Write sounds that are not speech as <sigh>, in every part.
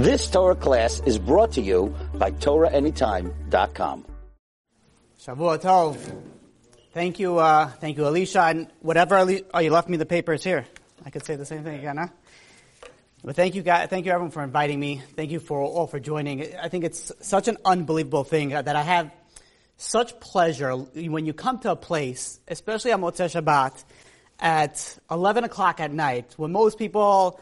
This Torah class is brought to you by TorahAnytime.com. Shavua Tov. Thank you, uh, thank you, Alicia. And whatever, Ali- oh, you left me the papers here. I could say the same thing again, huh? But thank you, guys. Thank you, everyone, for inviting me. Thank you for all for joining. I think it's such an unbelievable thing that I have such pleasure when you come to a place, especially on Motzei Shabbat, at 11 o'clock at night, when most people,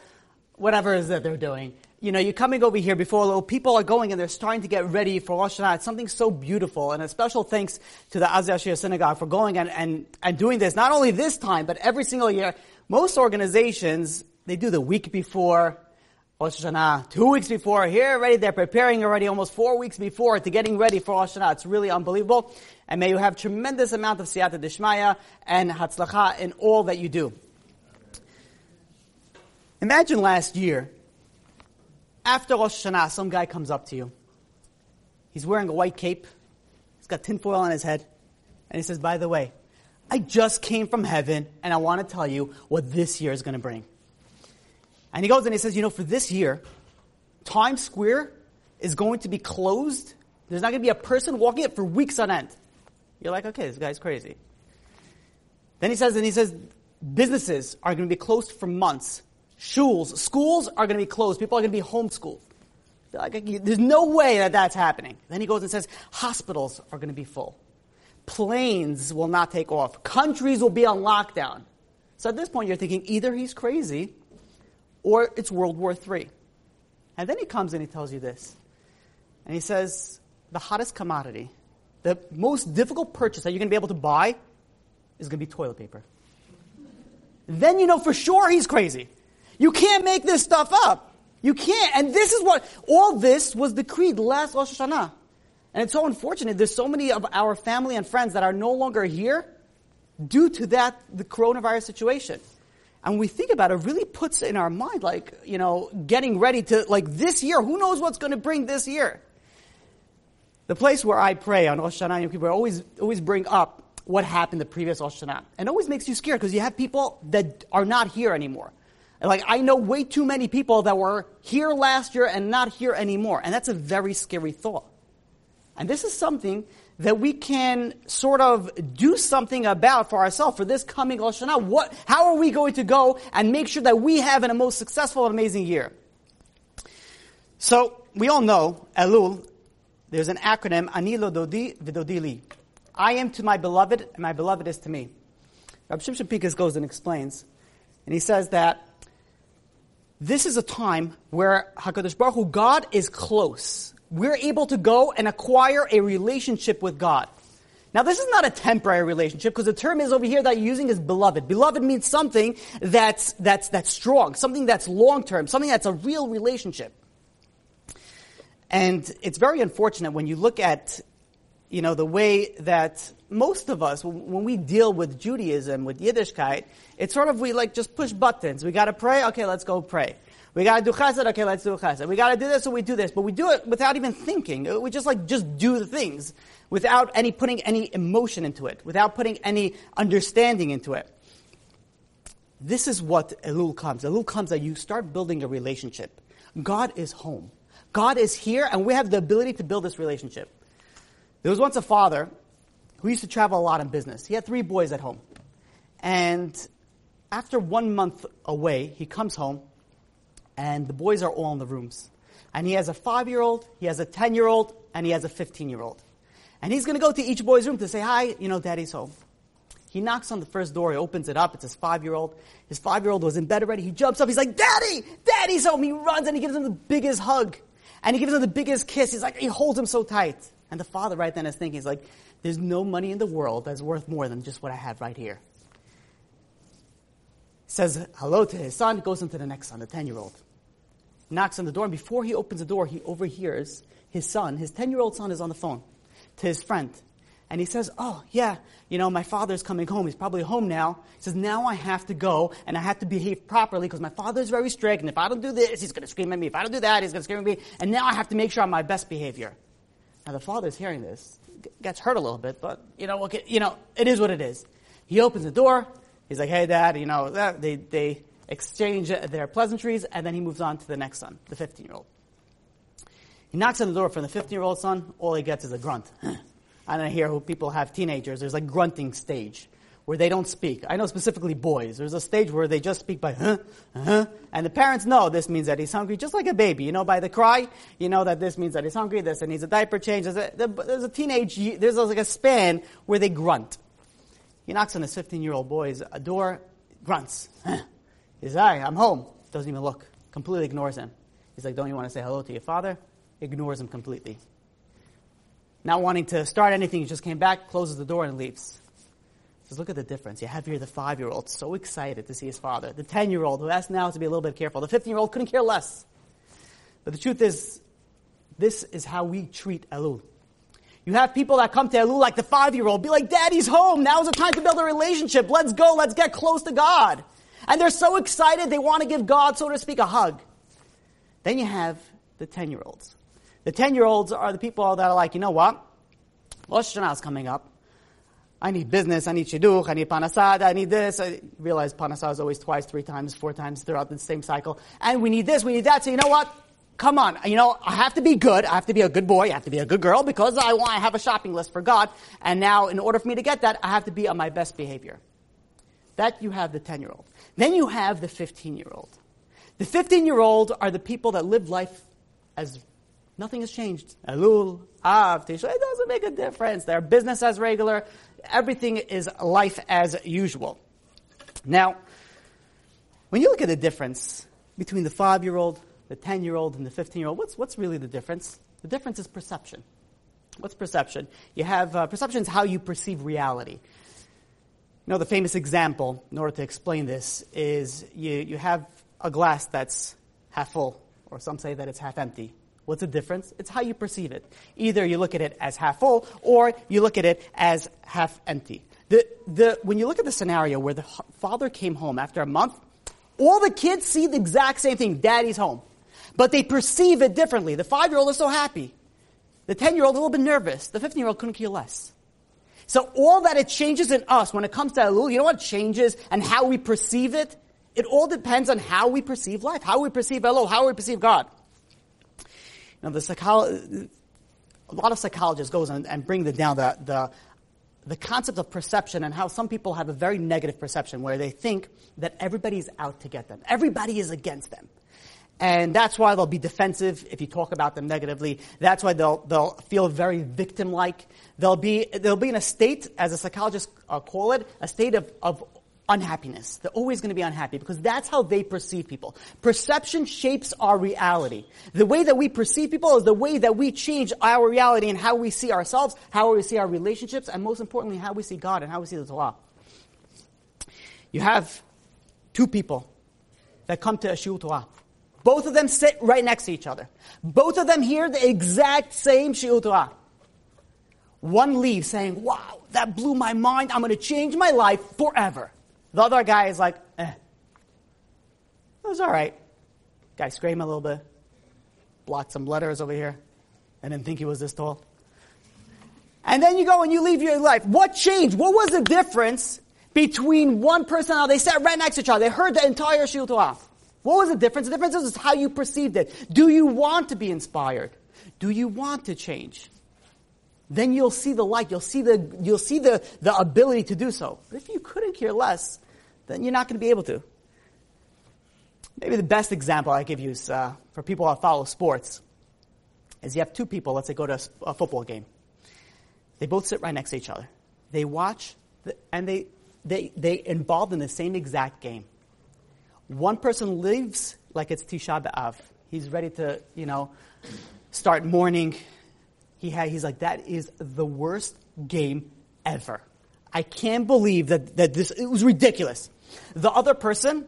whatever it is that they're doing, you know, you're coming over here before little people are going and they're starting to get ready for Rosh Hashanah. It's something so beautiful. And a special thanks to the Azia Synagogue for going and, and, and doing this, not only this time, but every single year. Most organizations, they do the week before Rosh Hashanah, two weeks before. Here already, they're preparing already almost four weeks before to getting ready for Rosh Hashanah. It's really unbelievable. And may you have tremendous amount of siyata dishmaya and hatzlacha in all that you do. Imagine last year, after Rosh Hashanah, some guy comes up to you. He's wearing a white cape. He's got tinfoil on his head. And he says, by the way, I just came from heaven and I want to tell you what this year is going to bring. And he goes and he says, you know, for this year, Times Square is going to be closed. There's not going to be a person walking it for weeks on end. You're like, okay, this guy's crazy. Then he says, and he says, businesses are going to be closed for months. Shuls, schools are going to be closed. People are going to be homeschooled. Like, there's no way that that's happening. Then he goes and says, hospitals are going to be full. Planes will not take off. Countries will be on lockdown. So at this point, you're thinking either he's crazy or it's World War III. And then he comes and he tells you this. And he says, the hottest commodity, the most difficult purchase that you're going to be able to buy is going to be toilet paper. Then you know for sure he's crazy. You can't make this stuff up. You can't. And this is what, all this was decreed last Rosh Hashanah. And it's so unfortunate. There's so many of our family and friends that are no longer here due to that, the coronavirus situation. And when we think about it, it really puts in our mind, like, you know, getting ready to, like, this year, who knows what's going to bring this year? The place where I pray on Rosh Hashanah, people always, always bring up what happened the previous Rosh Hashanah. And it always makes you scared because you have people that are not here anymore. Like, I know way too many people that were here last year and not here anymore. And that's a very scary thought. And this is something that we can sort of do something about for ourselves for this coming Rosh Hashanah. What, how are we going to go and make sure that we have a most successful and amazing year? So, we all know, Elul, there's an acronym, Ani L'dodi V'dodi Li. I am to my beloved, and my beloved is to me. Rabbi Shimshon Pincus goes and explains, and he says that this is a time where HaKadosh Baruch Hu, God is close. We're able to go and acquire a relationship with God. Now, this is not a temporary relationship because the term is over here that you're using is beloved. Beloved means something that's, that's, that's strong, something that's long term, something that's a real relationship. And it's very unfortunate when you look at, you know, the way that most of us, when we deal with Judaism, with Yiddishkeit, it's sort of we like just push buttons. We got to pray. Okay, let's go pray. We got to do chesed. Okay, let's do chesed. We got to do this, so we do this. But we do it without even thinking. Uh, we just like just do the things without any putting any emotion into it, without putting any understanding into it. This is what Elul comes. Elul comes that you start building a relationship. God is home. God is here, and we have the ability to build this relationship. There was once a father who used to travel a lot in business. He had three boys at home. And after one month away, he comes home, and the boys are all in the rooms. And he has a five year old, he has a 10 year old, and he has a 15 year old. And he's going to go to each boy's room to say, Hi, you know, daddy's home. He knocks on the first door, he opens it up, it's his five year old. His five year old was in bed already. He jumps up, he's like, Daddy! Daddy's home! He runs and he gives him the biggest hug. And he gives him the biggest kiss. He's like, he holds him so tight. And the father right then is thinking, he's like, there's no money in the world that's worth more than just what I have right here. Says hello to his son, goes into the next son, the 10 year old. Knocks on the door, and before he opens the door, he overhears his son, his 10 year old son is on the phone to his friend. And he says, Oh, yeah, you know, my father's coming home. He's probably home now. He says, Now I have to go and I have to behave properly because my father's very strict. And if I don't do this, he's going to scream at me. If I don't do that, he's going to scream at me. And now I have to make sure I'm my best behavior. Now the father's hearing this, gets hurt a little bit, but, you know, okay, you know, it is what it is. He opens the door. He's like, Hey, dad, you know, they, they exchange their pleasantries, and then he moves on to the next son, the 15 year old. He knocks on the door from the 15 year old son, all he gets is a grunt. <gasps> I don't hear who people have teenagers, there's a grunting stage where they don't speak. I know specifically boys. There's a stage where they just speak by huh, huh, and the parents know this means that he's hungry, just like a baby. You know, by the cry, you know that this means that he's hungry, this and needs a diaper change. There's a, there's a teenage, there's like a span where they grunt. He knocks on this 15 year old boy's door, grunts. Huh. He's, hi, I'm home. Doesn't even look. Completely ignores him. He's like, don't you want to say hello to your father? Ignores him completely. Not wanting to start anything, he just came back, closes the door, and leaves says, look at the difference. You have here the five year old so excited to see his father, the 10 year old who has now to be a little bit careful, the 15 year old couldn't care less. But the truth is, this is how we treat Elul. You have people that come to Elul like the five year old, be like, Daddy's home. Now's the time to build a relationship. Let's go. Let's get close to God. And they're so excited, they want to give God, so to speak, a hug. Then you have the 10 year olds. The 10 year olds are the people that are like, you know what? Rosh Hashanah is coming up. I need business, I need shidduch, I need parnassah, I need this. I realize parnassah is always twice, three times, four times throughout the same cycle. And we need this, we need that. So you know what? Come on. You know, I have to be good. I have to be a good boy. I have to be a good girl because I want to have a shopping list for God. And now, in order for me to get that, I have to be on my best behavior. That you have the 10 year old. Then you have the 15 year old. The 15 year old are the people that live life as nothing has changed. Elul, Av, Tishrei, it doesn't make a difference. Their business as regular everything is life as usual. Now, when you look at the difference between the five year old, the 10 year old, and the 15 year old, what's, what's really the difference? The difference is perception. What's perception? You have uh, perception is how you perceive reality. You know, the famous example, in order to explain this, is you, you have a glass that's half full, or some say that it's half empty. What's the difference? It's how you perceive it. Either you look at it as half full, or you look at it as half empty. The, the, when you look at the scenario where the father came home after a month, all the kids see the exact same thing. Daddy's home. But they perceive it differently. The five year old is so happy. The 10 year old a little bit nervous. The 15 year old couldn't care less. So all that it changes in us when it comes to Elul, you know what changes and how we perceive it? It all depends on how we perceive life, how we perceive Elul, how we perceive God. Now, the psycholo- a lot of psychologists goes and, and bring the, down the, the, the concept of perception and how some people have a very negative perception where they think that everybody's out to get them. Everybody is against them. And that's why they'll be defensive if you talk about them negatively. That's why they'll, they'll feel very victim-like. They'll be, they'll be in a state, as a psychologist uh, call it, a state of, of unhappiness. They're always going to be unhappy because that's how they perceive people. Perception shapes our reality. The way that we perceive people is the way that we change our reality and how we see ourselves, how we see our relationships, and most importantly, how we see God and how we see the Torah. You have two people that come to a Shiur Torah. Both of them sit right next to each other. Both of them hear the exact same Shiur Torah. One leaves saying, wow, that blew my mind. I'm going to change my life forever. The other guy is like, eh. It was all right. Guy screamed a little bit, blocked some letters over here, and didn't think he was this tall. And then you go and you leave your life. What changed? What was the difference between one person and They sat right next to each other. They heard the entire Shiur Torah. What was the difference? The difference is how you perceived it. Do you want to be inspired? Do you want to change? Then you'll see the light. You'll see the, you'll see the, the ability to do so. But if you couldn't care less, then you're not going to be able to. Maybe the best example I give you is uh, for people that follow sports is you have two people, let's say, go to a, a football game. They both sit right next to each other. They watch, the, and they, they, they involved in the same exact game. One person lives like it's Tisha B'Av. He's ready to, you know, start mourning, he had, he's like, that is the worst game ever. I can't believe that, that this, it was ridiculous. The other person,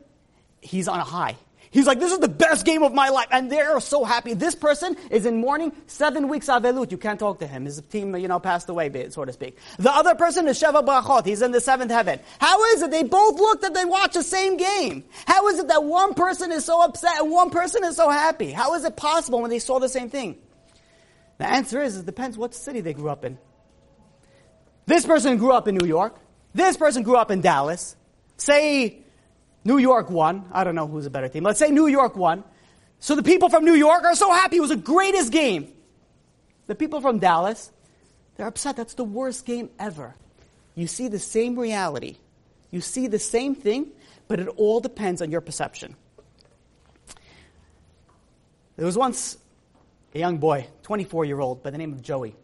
he's on a high. He's like, this is the best game of my life. And they're so happy. This person is in mourning, seven weeks avelut. You can't talk to him. His team, you know, passed away, so to speak. The other person is Sheva Brachot. He's in the seventh heaven. How is it they both looked at, they watch the same game? How is it that one person is so upset and one person is so happy? How is it possible when they saw the same thing? The answer is, it depends what city they grew up in. This person grew up in New York. This person grew up in Dallas. Say New York won. I don't know who's a better team. Let's say New York won. So the people from New York are so happy. It was the greatest game. The people from Dallas, they're upset. That's the worst game ever. You see the same reality. You see the same thing, but it all depends on your perception. There was once a young boy, 24 year old, by the name of Joey.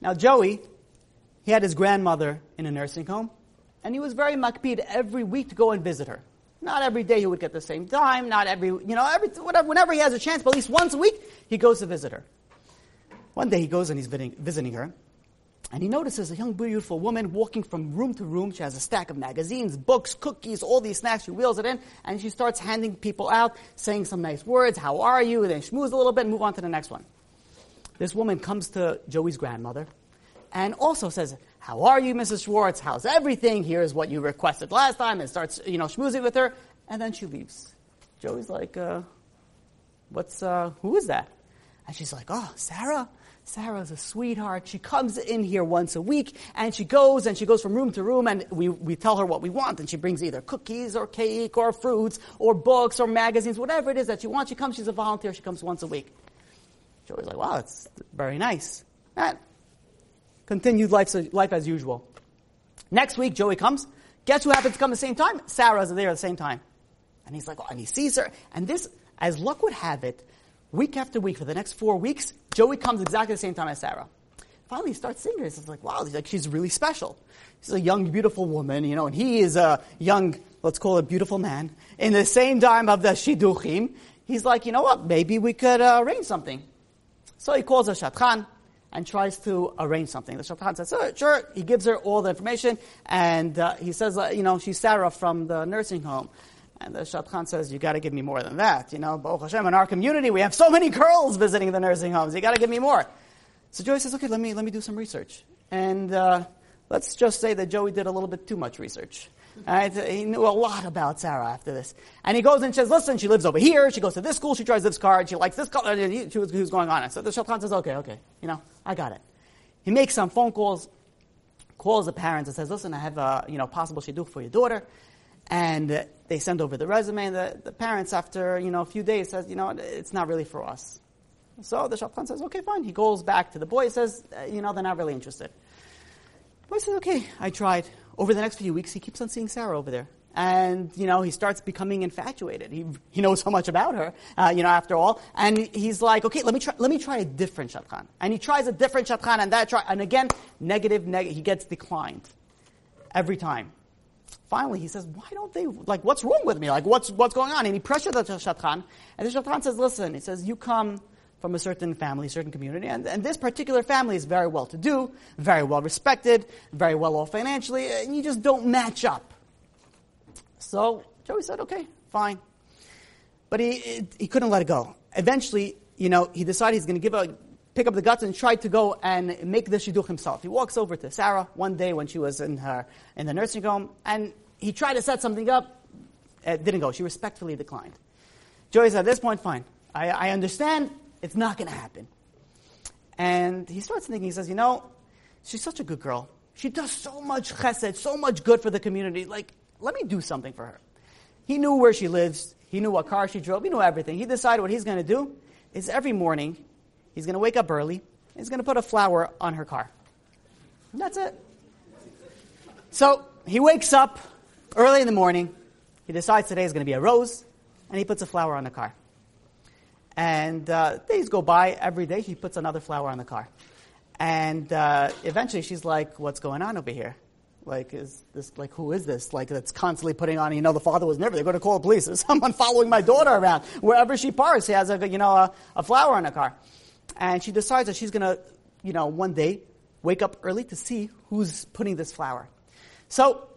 Now, Joey, he had his grandmother in a nursing home, and he was very makpid every week to go and visit her. Not every day he would get the same time, not every, you know, every, whatever, whenever he has a chance, but at least once a week, he goes to visit her. One day he goes and he's visiting, visiting her, and he notices a young, beautiful woman walking from room to room. She has a stack of magazines, books, cookies, all these snacks. She wheels it in, and she starts handing people out, saying some nice words. How are you? And then schmooze a little bit and move on to the next one. This woman comes to Joey's grandmother and also says, How are you, Mrs. Schwartz? How's everything? Here's what you requested last time, and starts, you know, schmoozing with her. And then she leaves. Joey's like, uh, What's, uh, who is that? And she's like, Oh, Sarah? Sarah's a sweetheart. She comes in here once a week and she goes and she goes from room to room and we, we tell her what we want and she brings either cookies or cake or fruits or books or magazines, whatever it is that she wants. She comes, she's a volunteer, she comes once a week. Joey's like, wow, that's very nice. And continued life, life as usual. Next week, Joey comes. Guess who happens to come at the same time? Sarah's there at the same time. And he's like, oh, and he sees her. And this, as luck would have it, week after week for the next four weeks, Joey comes exactly the same time as Sarah. Finally, he starts seeing her. He's like, wow, he's like, she's really special. She's a young, beautiful woman, you know, and he is a young, let's call it beautiful man. In the same time of the shidduchim, he's like, you know what, maybe we could uh, arrange something. So he calls a shadchan and tries to arrange something. The shadchan says, sure, sure. He gives her all the information, and uh, he says, uh, you know, she's Sarah from the nursing home. And the Shadchan says, you got to give me more than that. You know, Baruch Hashem, in our community, we have so many girls visiting the nursing homes. You got to give me more. So Joey says, okay, let me, let me do some research. And uh, let's just say that Joey did a little bit too much research. Right? He knew a lot about Sarah after this. And he goes and says, listen, she lives over here. She goes to this school. She drives this car. And she likes this. And he, she was, who's going on. It. So the Shadchan says, okay, okay. You know, I got it. He makes some phone calls, calls the parents and says, listen, I have a, you know, possible shidduch for your daughter. And they send over the resume. The, the parents, after you know a few days, says, you know, it's not really for us. So the shadchan says, okay, fine. He goes back to the boy. Says, uh, you know, they're not really interested. Boy says, okay, I tried. Over the next few weeks, he keeps on seeing Sarah over there. And, you know, he starts becoming infatuated. He, he knows so much about her, uh, you know, after all. And he's like, okay, let me try, let me try a different shadchan. And he tries a different shadchan, and that try, and again, negative, negative, he gets declined. Every time finally he says, why don't they, like, what's wrong with me? Like, what's, what's going on? And he pressures the Shadchan, and the Shadchan says, listen, he says, you come from a certain family, certain community, and, and this particular family is very well to do, very well respected, very well off financially, and you just don't match up. So Joey said, okay, fine. But he, he couldn't let it go. Eventually, you know, he decided he's going to give a, pick up the guts and try to go and make the shidduch himself. He walks over to Sarah one day when she was in her in the nursing home, and he tried to set something up. It didn't go. She respectfully declined. Joey said, at this point, fine. I, I understand. It's not going to happen. And he starts thinking, he says, you know, she's such a good girl. She does so much chesed, so much good for the community. Like, let me do something for her. He knew where she lives. He knew what car she drove. He knew everything. He decided what he's going to do is every morning He's going to wake up early. He's going to put a flower on her car. And that's it. So he wakes up early in the morning. He decides today is going to be a rose, and he puts a flower on the car. And uh, days go by. Every day he puts another flower on the car. And uh, eventually she's like, "What's going on over here? Like, is this like who is this? Like that's constantly putting on? You know, the father was never. They're going to call the police. <laughs> There's someone following my daughter around wherever she parks. He has a you know a, a flower on the car." And she decides that she's going to, you know, one day wake up early to see who's putting this flower. So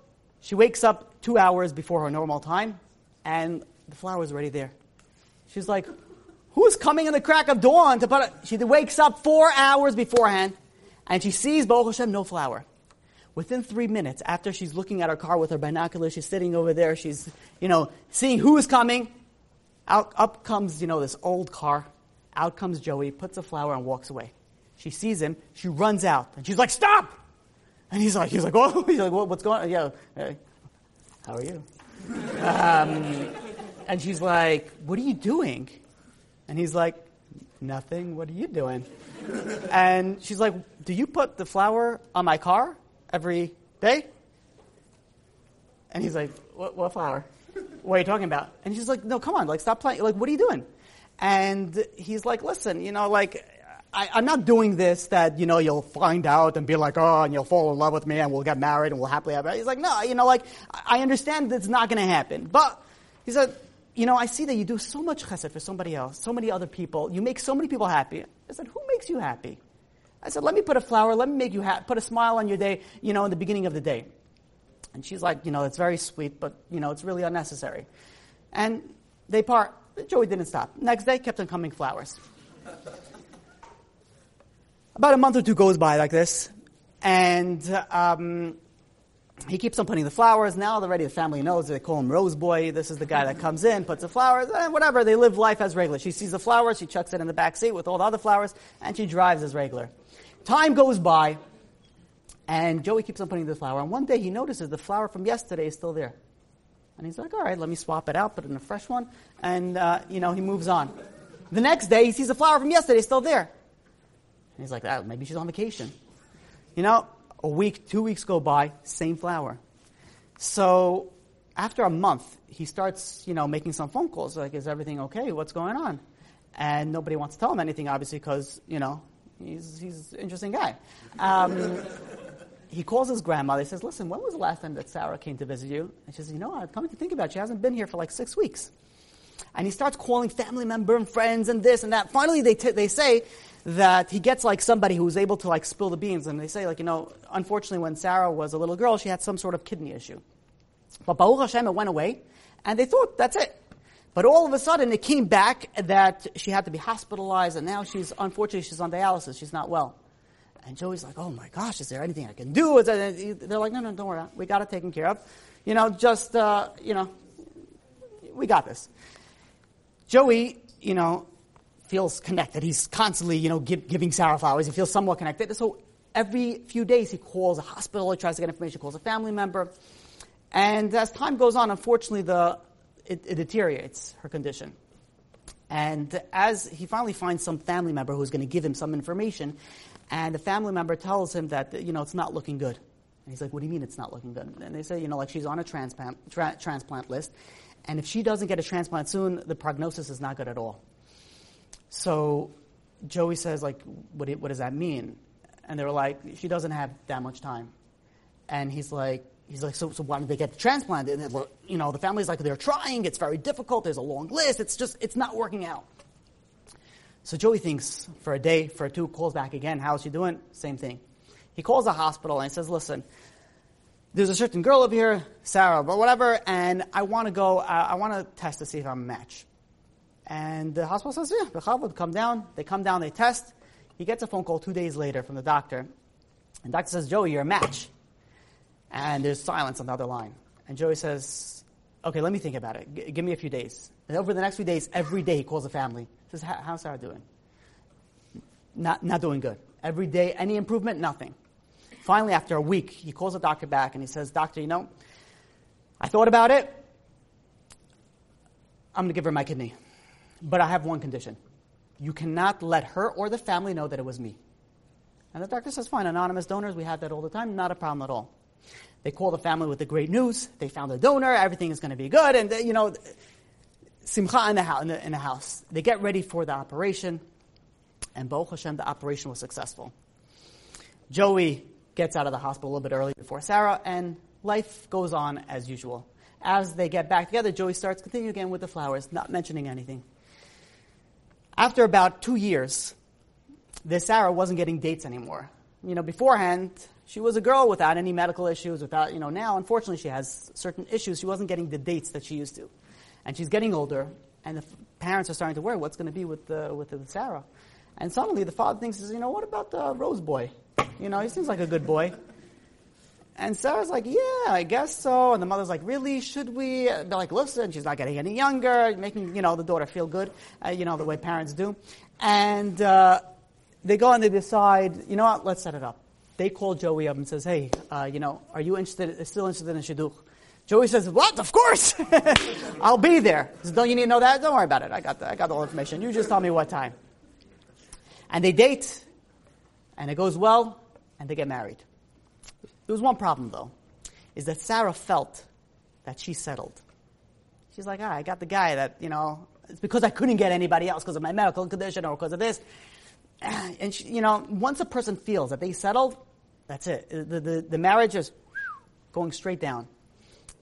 she wakes up two hours before her normal time, and the flower is already there. She's like, "Who's coming in the crack of dawn to put?" it? She wakes up four hours beforehand, and she sees Baruch Hashem no flower. Within three minutes, after she's looking at her car with her binoculars, she's sitting over there. She's, you know, seeing who is coming. Out, up comes, you know, this old car out comes Joey, puts a flower, and walks away. She sees him. She runs out, and she's like, "Stop!" And he's like, "He's like, oh, <laughs> he's like, what's going on? Yeah, hey, how are you?" um, and she's like, "What are you doing?" And he's like, Nothing. What are you doing? and she's like, Do you put the flower on my car every day? And he's like, What, what flower? What are you talking about? And she's like, No, come on, like, stop playing. Like, what are you doing? And he's like, Listen, you know, like, I, am not doing this that, you know, you'll find out and be like, oh, and you'll fall in love with me and we'll get married and we'll happily have. He's like, no, you know, like, I understand it's not going to happen. But he said, you know, I see that you do so much chesed for somebody else, so many other people. You make so many people happy. I said, who makes you happy? I said, let me put a flower, let me make you ha- put a smile on your day, you know, in the beginning of the day. And she's like, you know, it's very sweet, but, you know, it's really unnecessary. And they part. Joey didn't stop. Next day, kept on coming flowers. About a month or two goes by like this, and um, he keeps on putting the flowers. Now already the family knows. They call him Rose Boy. This is the guy that comes in, puts the flowers, and whatever. They live life as regular. She sees the flowers, she chucks it in the back seat with all the other flowers, and she drives as regular. Time goes by, and Joey keeps on putting the flower. And one day he notices the flower from yesterday is still there. And he's like, all right, let me swap it out, put in a fresh one. And, uh, you know, he moves on. The next day, he sees the flower from yesterday still there. And he's like, oh, maybe she's on vacation. You know, a week, two weeks go by, same flower. So after a month, he starts, you know, making some phone calls. Like, is everything okay? What's going on? And nobody wants to tell him anything, obviously, because, you know, he's, he's an interesting guy. Um, he calls his grandmother. He says, listen, when was the last time that Sarah came to visit you? And she says, you know, I'm coming to think about it. She hasn't been here for like six weeks. And he starts calling family member and friends and this and that. Finally, they, t- they say, that he gets like somebody who's able to like spill the beans. And they say like, you know, unfortunately when Sarah was a little girl, she had some sort of kidney issue. But Baruch Hashem, it went away. And they thought, that's it. But all of a sudden it came back that she had to be hospitalized and now she's, unfortunately, she's on dialysis. She's not well. And Joey's like, oh my gosh, is there anything I can do? They're like, no, no, don't worry. We got it taken care of. You know, just, uh, you know, we got this. Joey, you know, feels connected. He's constantly, you know, give, giving Sarah flowers. He feels somewhat connected. So every few days he calls a hospital, he tries to get information, calls a family member. And as time goes on, unfortunately, the, it, it deteriorates, her condition. And as he finally finds some family member who's going to give him some information, and the family member tells him that, you know, it's not looking good. And he's like, what do you mean it's not looking good? And they say, you know, like she's on a transplant, tra- transplant list. And if she doesn't get a transplant soon, the prognosis is not good at all. So Joey says, like, what, what does that mean? And they were like, she doesn't have that much time. And he's like, he's like, so, so why don't they get the transplant? And you know, the family's like, they're trying. It's very difficult. There's a long list. It's just, it's not working out. So Joey thinks for a day, for two, calls back again. How's she doing? Same thing. He calls the hospital and says, listen, there's a certain girl over here, Sarah, but whatever, and I want to go, uh, I want to test to see if I'm a match. And the hospital says, yeah, the would come down. They come down, they test. He gets a phone call two days later from the doctor. And the doctor says, Joey, you're a match. And there's silence on the other line. And Joey says, okay, let me think about it. G- give me a few days. And over the next few days, every day he calls the family. Says, how's Sarah doing? Not, not doing good. Every day, any improvement? Nothing. Finally, after a week, he calls the doctor back and he says, Doctor, you know, I thought about it. I'm going to give her my kidney. But I have one condition. You cannot let her or the family know that it was me. And the doctor says, fine, anonymous donors, we have that all the time, not a problem at all. They call the family with the great news. They found a donor, everything is going to be good, and, you know, simcha in the, house, in, the, in the house. They get ready for the operation, and Baruch Hashem, the operation was successful. Joey gets out of the hospital a little bit early before Sarah, and life goes on as usual. As they get back together, Joey starts continuing again with the flowers, not mentioning anything. After about two years, this Sarah wasn't getting dates anymore. You know, beforehand, she was a girl without any medical issues, without, you know, now, unfortunately, she has certain issues. She wasn't getting the dates that she used to. And she's getting older, and the parents are starting to worry what's going to be with, the, with Sarah. And suddenly the father thinks, you know, what about the Rose boy? You know, he seems like a good boy. And Sarah's like, yeah, I guess so. And the mother's like, really? Should we? They're like, listen, she's not getting any younger, making, you know, the daughter feel good, uh, you know, the way parents do. And uh, they go and they decide, you know what, let's set it up. They call Joey up and says, hey, uh, you know, are you interested, still interested in Shidduch? Joey says, what? Of course! <laughs> I'll be there. Says, Don't you need to know that? Don't worry about it. I got, the, I got all information. You just tell me what time. And they date, and it goes well, and they get married. There was one problem, though, is that Sarah felt that she settled. She's like, ah, I got the guy that, you know, it's because I couldn't get anybody else because of my medical condition or because of this. <sighs> And, she, you know, once a person feels that they settled, that's it. The, the, the marriage is going straight down.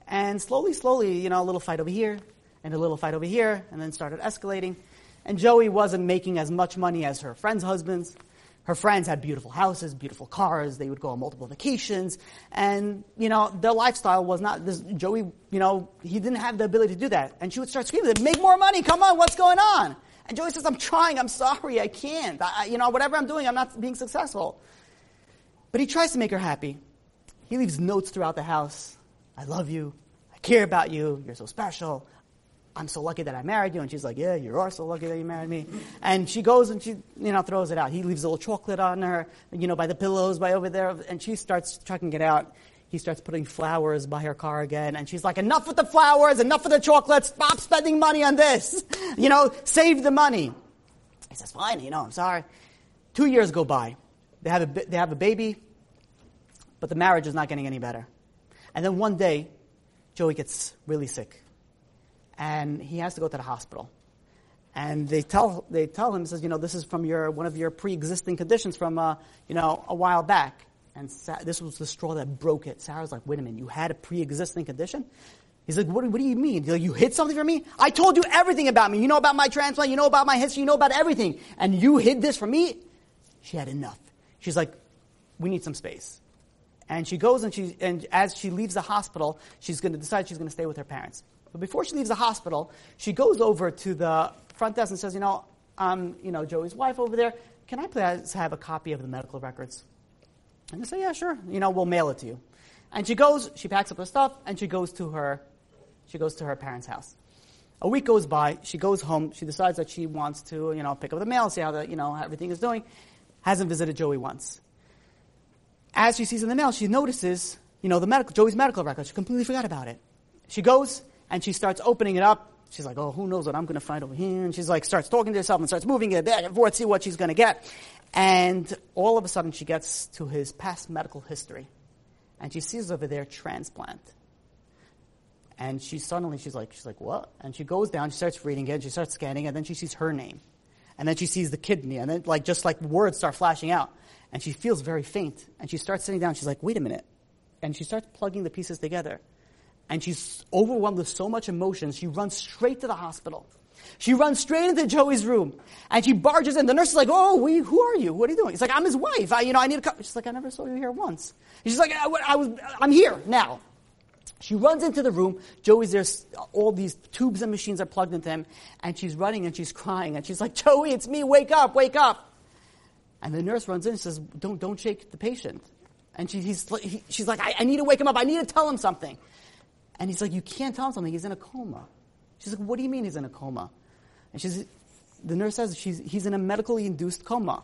And slowly, slowly, you know, a little fight over here and a little fight over here, and then started escalating. And Joey wasn't making as much money as her friends' husbands. Her friends had beautiful houses, beautiful cars. They would go on multiple vacations. And, you know, their lifestyle was not this. Joey, you know, he didn't have the ability to do that. And she would start screaming, make more money. Come on, what's going on? And Joey says, I'm trying. I'm sorry. I can't. I, you know, whatever I'm doing, I'm not being successful. But he tries to make her happy. He leaves notes throughout the house. I love you. I care about you. You're so special. I'm so lucky that I married you. And she's like, yeah, you are so lucky that you married me. And she goes and she, you know, throws it out. He leaves a little chocolate on her, you know, by the pillows, by over there. And she starts chucking it out. He starts putting flowers by her car again. And she's like, enough with the flowers, enough with the chocolate. Stop spending money on this. <laughs> You know, save the money. He says, fine, you know, I'm sorry. Two years go by. They have a, they have a baby, but the marriage is not getting any better. And then one day, Joey gets really sick and he has to go to the hospital. And they tell, they tell him, says, you know, this is from your, one of your pre-existing conditions from, uh, you know, a while back. And Sa- this was the straw that broke it. Sarah's like, wait a minute, you had a pre-existing condition? He's like, what, what do you mean? Like, you hid something from me? I told you everything about me. You know about my transplant. You know about my history. You know about everything. And you hid this from me? She had enough. She's like, we need some space. And she goes and she, and as she leaves the hospital, she's going to decide she's going to stay with her parents. But before she leaves the hospital, she goes over to the front desk and says, you know, I'm, you know, Joey's wife over there. Can I please have a copy of the medical records? And they say, yeah, sure. You know, we'll mail it to you. And she goes, she packs up her stuff, and she goes to her, she goes to her parents' house. A week goes by. She goes home. She decides that she wants to, you know, pick up the mail, see how the, you know, how everything is doing. Hasn't visited Joey once. As she sees in the mail, she notices, you know, the medical, Joey's medical record. She completely forgot about it. She goes, and she starts opening it up. She's like, oh, who knows what I'm going to find over here? And she's like, starts talking to herself and starts moving it back and forth, see what she's going to get. And all of a sudden, she gets to his past medical history. And she sees over there transplant. And she suddenly, she's like, she's like, what? And she goes down, she starts reading it, she starts scanning and then she sees her name. And then she sees the kidney, and then like, just like words start flashing out. And she feels very faint. And she starts sitting down, she's like, wait a minute. And she starts plugging the pieces together and she's overwhelmed with so much emotion, she runs straight to the hospital. She runs straight into Joey's room and she barges in. The nurse is like, "Oh, we, who are you? What are you doing?" He's like, "I'm his wife. I, you know, I need to come." She's like, "I never saw you here once." She's like, I, I was, "I'm here now." She runs into the room. Joey's there. All these tubes and machines are plugged into him, and she's running and she's crying and she's like, "Joey, it's me. Wake up! Wake up!" And the nurse runs in and says, "Don't, don't shake the patient." And she, he, she's like, I, I need to wake him up. I need to tell him something." And he's like, You can't tell him something. He's in a coma. She's like, What do you mean he's in a coma? And she's, the nurse says she's, he's in a medically induced coma.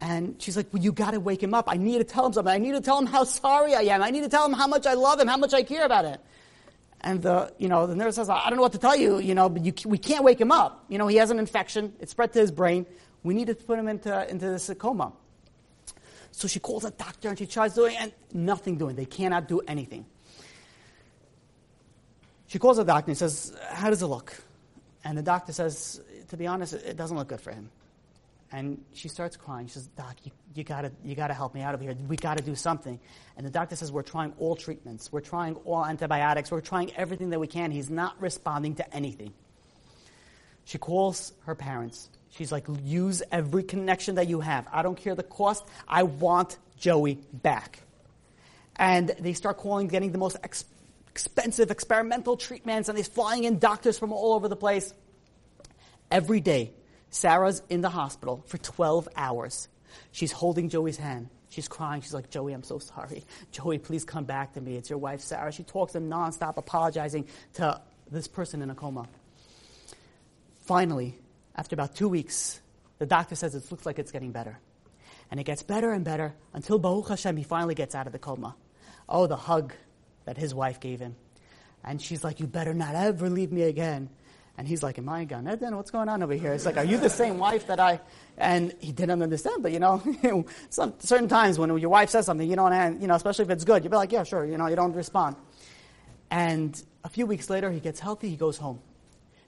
And she's like, Well, you got to wake him up. I need to tell him something. I need to tell him how sorry I am. I need to tell him how much I love him, how much I care about him. And the, you know, the nurse says, I don't know what to tell you, you know, but you, we can't wake him up. You know, he has an infection. It spread to his brain. We need to put him into, into this coma. So she calls a doctor and she tries doing, and nothing doing. They cannot do anything. She calls the doctor and says, How does it look? And the doctor says, To be honest, it doesn't look good for him. And she starts crying. She says, Doc, you, you, gotta, you gotta help me out of here. We gotta do something. And the doctor says, We're trying all treatments. We're trying all antibiotics. We're trying everything that we can. He's not responding to anything. She calls her parents. She's like, Use every connection that you have. I don't care the cost. I want Joey back. And they start calling, getting the most ex- expensive experimental treatments, and he's flying in doctors from all over the place. Every day, Sarah's in the hospital for 12 hours. She's holding Joey's hand. She's crying. She's like, Joey, I'm so sorry. <laughs> Joey, please come back to me. It's your wife, Sarah. She talks to him nonstop, apologizing to this person in a coma. Finally, after about two weeks, the doctor says it looks like it's getting better. And it gets better and better until Baruch Hashem, he finally gets out of the coma. Oh, the hug that his wife gave him. And she's like, You better not ever leave me again. And he's like, Am I Eden? What's going on over here? It's like, Are you the same wife that I. And he didn't understand, but you know, <laughs> some, certain times when your wife says something, you don't, you know, especially if it's good, you'll be like, Yeah, sure, you know, you don't respond. And a few weeks later, he gets healthy, he goes home.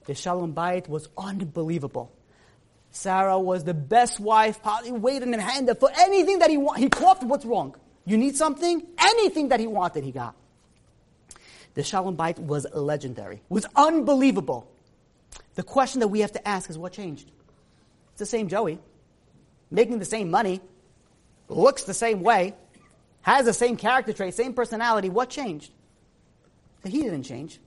The Shalom Bayit was unbelievable. Sarah was the best wife, probably waiting in hand for anything that he wanted. He coughed, what's wrong. You need something? Anything that he wanted, he got. The Shalom Bayit was legendary, was unbelievable. The question that we have to ask is what changed? It's the same Joey, making the same money, looks the same way, has the same character trait, same personality. What changed? He didn't change.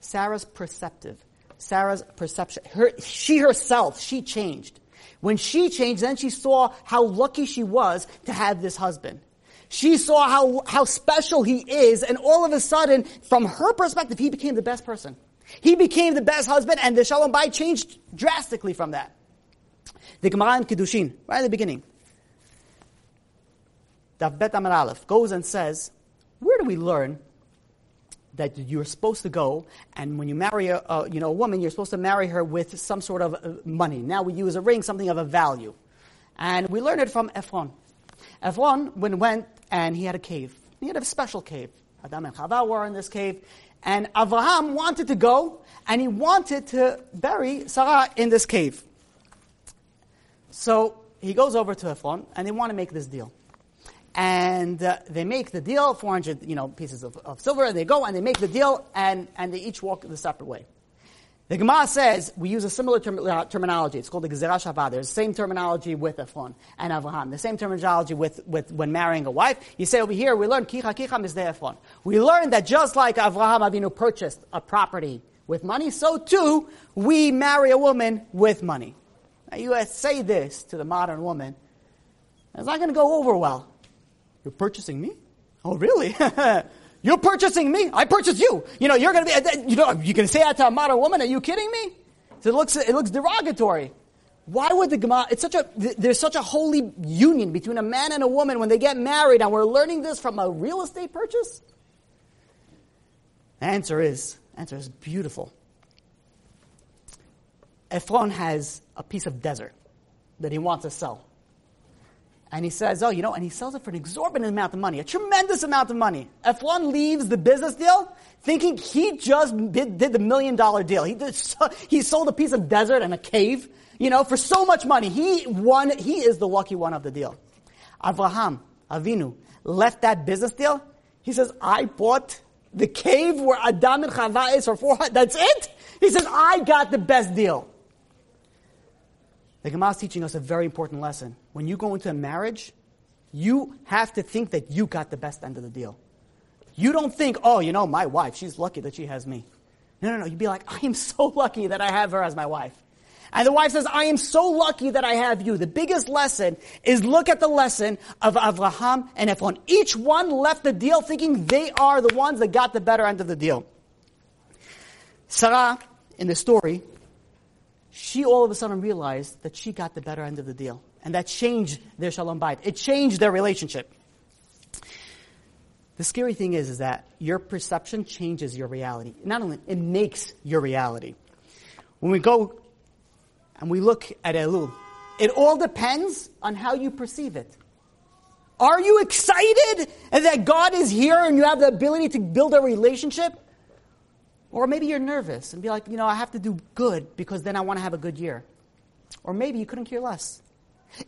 Sarah's perceptive. Sarah's perception. Her, she herself, she changed. When she changed, then she saw how lucky she was to have this husband. She saw how, how special he is, and all of a sudden, from her perspective, he became the best person. He became the best husband, and the Shalom Bayit changed drastically from that. The Gemara in Kiddushin, right at the beginning, Daf Bet Amud Aleph, goes and says, where do we learn that you're supposed to go, and when you marry a, a, you know, a woman, you're supposed to marry her with some sort of uh, money. Now we use a ring, something of a value. And we learn it from Ephron. Ephron when went and he had a cave. He had a special cave. Adam and Chava were in this cave. And Avraham wanted to go, and he wanted to bury Sarah in this cave. So he goes over to Ephron, and they want to make this deal and uh, they make the deal, 400 you know, pieces of, of, silver, and they go and they make the deal, and, and they each walk the separate way. The Gemara says we use a similar term, uh, terminology. It's called the Gezerah Shavah. There's the same terminology with Ephron and Avraham. The same terminology with, with when marrying a wife. You say over here, we learn Kicha Kicha Mizdeh Ephron. We learn that just like Avraham Avinu purchased a property with money, so too we marry a woman with money. Now you say this to the modern woman, it's not going to go over well. You're purchasing me? Oh, really? <laughs> you're purchasing me? I purchased you. You know, you're going to be, uh, you know, you can say that to a modern woman. Are you kidding me? It looks, it looks derogatory. Why would the Gemara, it's such a, there's such a holy union between a man and a woman when they get married, and we're learning this from a real estate purchase? The answer is, answer is beautiful. Ephron has a piece of desert that he wants to sell. And he says, oh, you know, and he sells it for an exorbitant amount of money, a tremendous amount of money. Ephron leaves the business deal thinking he just did, did the million dollar deal. He, did, he sold a piece of desert and a cave, you know, for so much money. He won, he is the lucky one of the deal. Avraham, Avinu, left that business deal. He says, I bought the cave where Adam and Chava is for 400, that's it? He says, I got the best deal. The Gemara is teaching us a very important lesson. When you go into a marriage, you have to think that you got the best end of the deal. You don't think, oh, you know, my wife, she's lucky that she has me. No, no, no. You'd be like, I am so lucky that I have her as my wife. And the wife says, I am so lucky that I have you. The biggest lesson is look at the lesson of Avraham and Ephron. Each one left the deal thinking they are the ones that got the better end of the deal. Sarah, in the story, she all of a sudden realized that she got the better end of the deal. And that changed their shalom bayit. It changed their relationship. The scary thing is, is that your perception changes your reality. Not only, it makes your reality. When we go and we look at Elul, it all depends on how you perceive it. Are you excited that God is here and you have the ability to build a relationship? Or maybe you're nervous and be like, you know, I have to do good because then I want to have a good year. Or maybe you couldn't care less.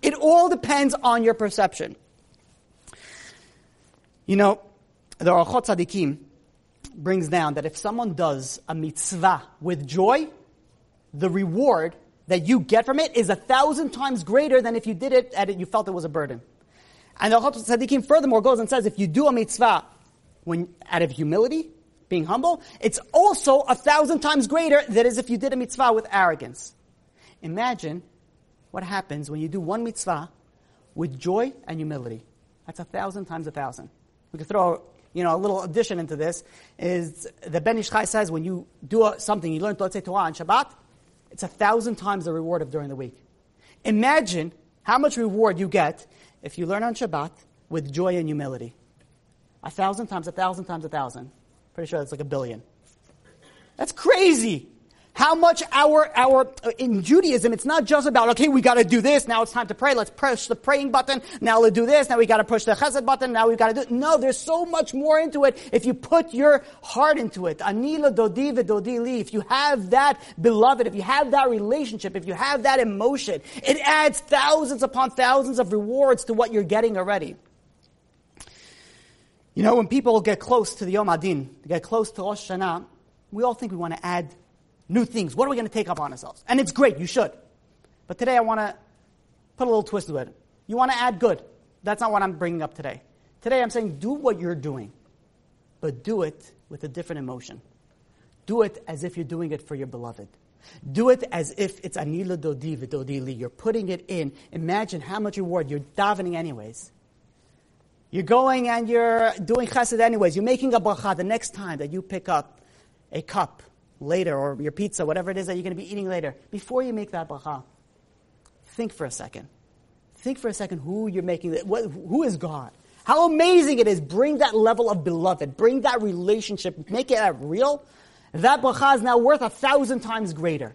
It all depends on your perception. You know, the Orchot Tzadikim brings down that if someone does a mitzvah with joy, the reward that you get from it is a thousand times greater than if you did it and you felt it was a burden. And the Orchot Tzadikim furthermore goes and says if you do a mitzvah when, out of humility, being humble, it's also a thousand times greater than as if you did a mitzvah with arrogance. Imagine what happens when you do one mitzvah with joy and humility. That's a thousand times a thousand. We could throw, you know, a little addition into this. Is the Ben Ish Chai says when you do something, you learn to say Torah on Shabbat, it's a thousand times the reward of during the week. Imagine how much reward you get if you learn on Shabbat with joy and humility. A thousand times, a thousand times, a thousand. Pretty sure that's like a billion. That's crazy. How much our, our, uh, in Judaism, it's not just about, okay, we gotta do this, now it's time to pray, let's push the praying button, now let's do this, now we gotta push the chesed button, now we gotta do, no, there's so much more into it if you put your heart into it. Ani l'dodi v'dodi li. If you have that beloved, if you have that relationship, if you have that emotion, it adds thousands upon thousands of rewards to what you're getting already. You know, when people get close to the Yom HaDin, get close to Rosh Hashanah, we all think we want to add new things. What are we going to take up on ourselves? And it's great, you should. But today I want to put a little twist to it. You want to add good. That's not what I'm bringing up today. Today I'm saying do what you're doing, but do it with a different emotion. Do it as if you're doing it for your beloved. Do it as if it's Ani l'dodi v'dodi li. You're putting it in. Imagine how much reward you're davening anyways. You're going and you're doing chesed anyways. You're making a bracha the next time that you pick up a cup later or your pizza, whatever it is that you're going to be eating later, before you make that bracha, think for a second. Think for a second who you're making, what, who is God? How amazing it is. Bring that level of beloved. Bring that relationship. Make it real. That bracha is now worth a thousand times greater.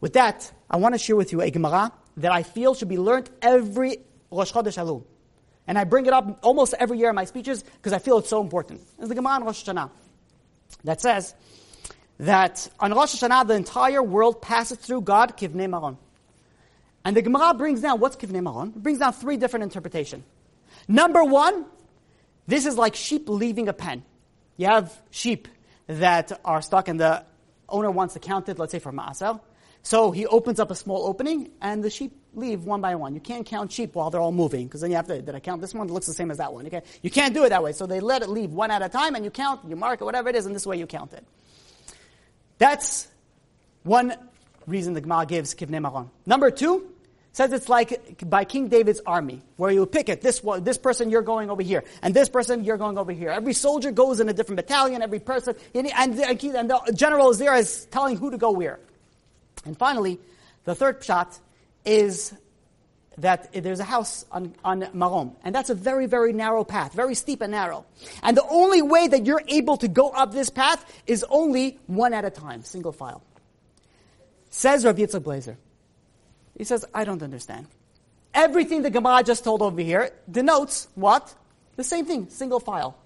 With that, I want to share with you a Gemara that I feel should be learned every Rosh Chodesh Elul. And I bring it up almost every year in my speeches because I feel it's so important. It's the Gemara on Rosh Hashanah that says, that on Rosh Hashanah, the entire world passes through God, Kivnei Maron. And the Gemara brings down, what's Kivnei Maron? It brings down three different interpretations. Number one, this is like sheep leaving a pen. You have sheep that are stuck and the owner wants to count it, let's say for Ma'aser. So he opens up a small opening and the sheep leave one by one. You can't count sheep while they're all moving because then you have to, did I count this one? It looks the same as that one. Okay? You can't do it that way. So they let it leave one at a time and you count, you mark it, whatever it is, and this way you count it. That's one reason the Gemara gives Kivnei Maron. Number two, says it's like by King David's army, where you pick it. This this person you're going over here, and this person you're going over here. Every soldier goes in a different battalion. Every person, and, and, and the general is there is telling who to go where. And finally, the third shot is that there's a house on, on Maron, and that's a very, very narrow path, very steep and narrow. And the only way that you're able to go up this path is only one at a time, single file. Says Rav Yitzchak Blazer. He says, I don't understand. Everything the Gemara just told over here denotes what? The same thing, single file.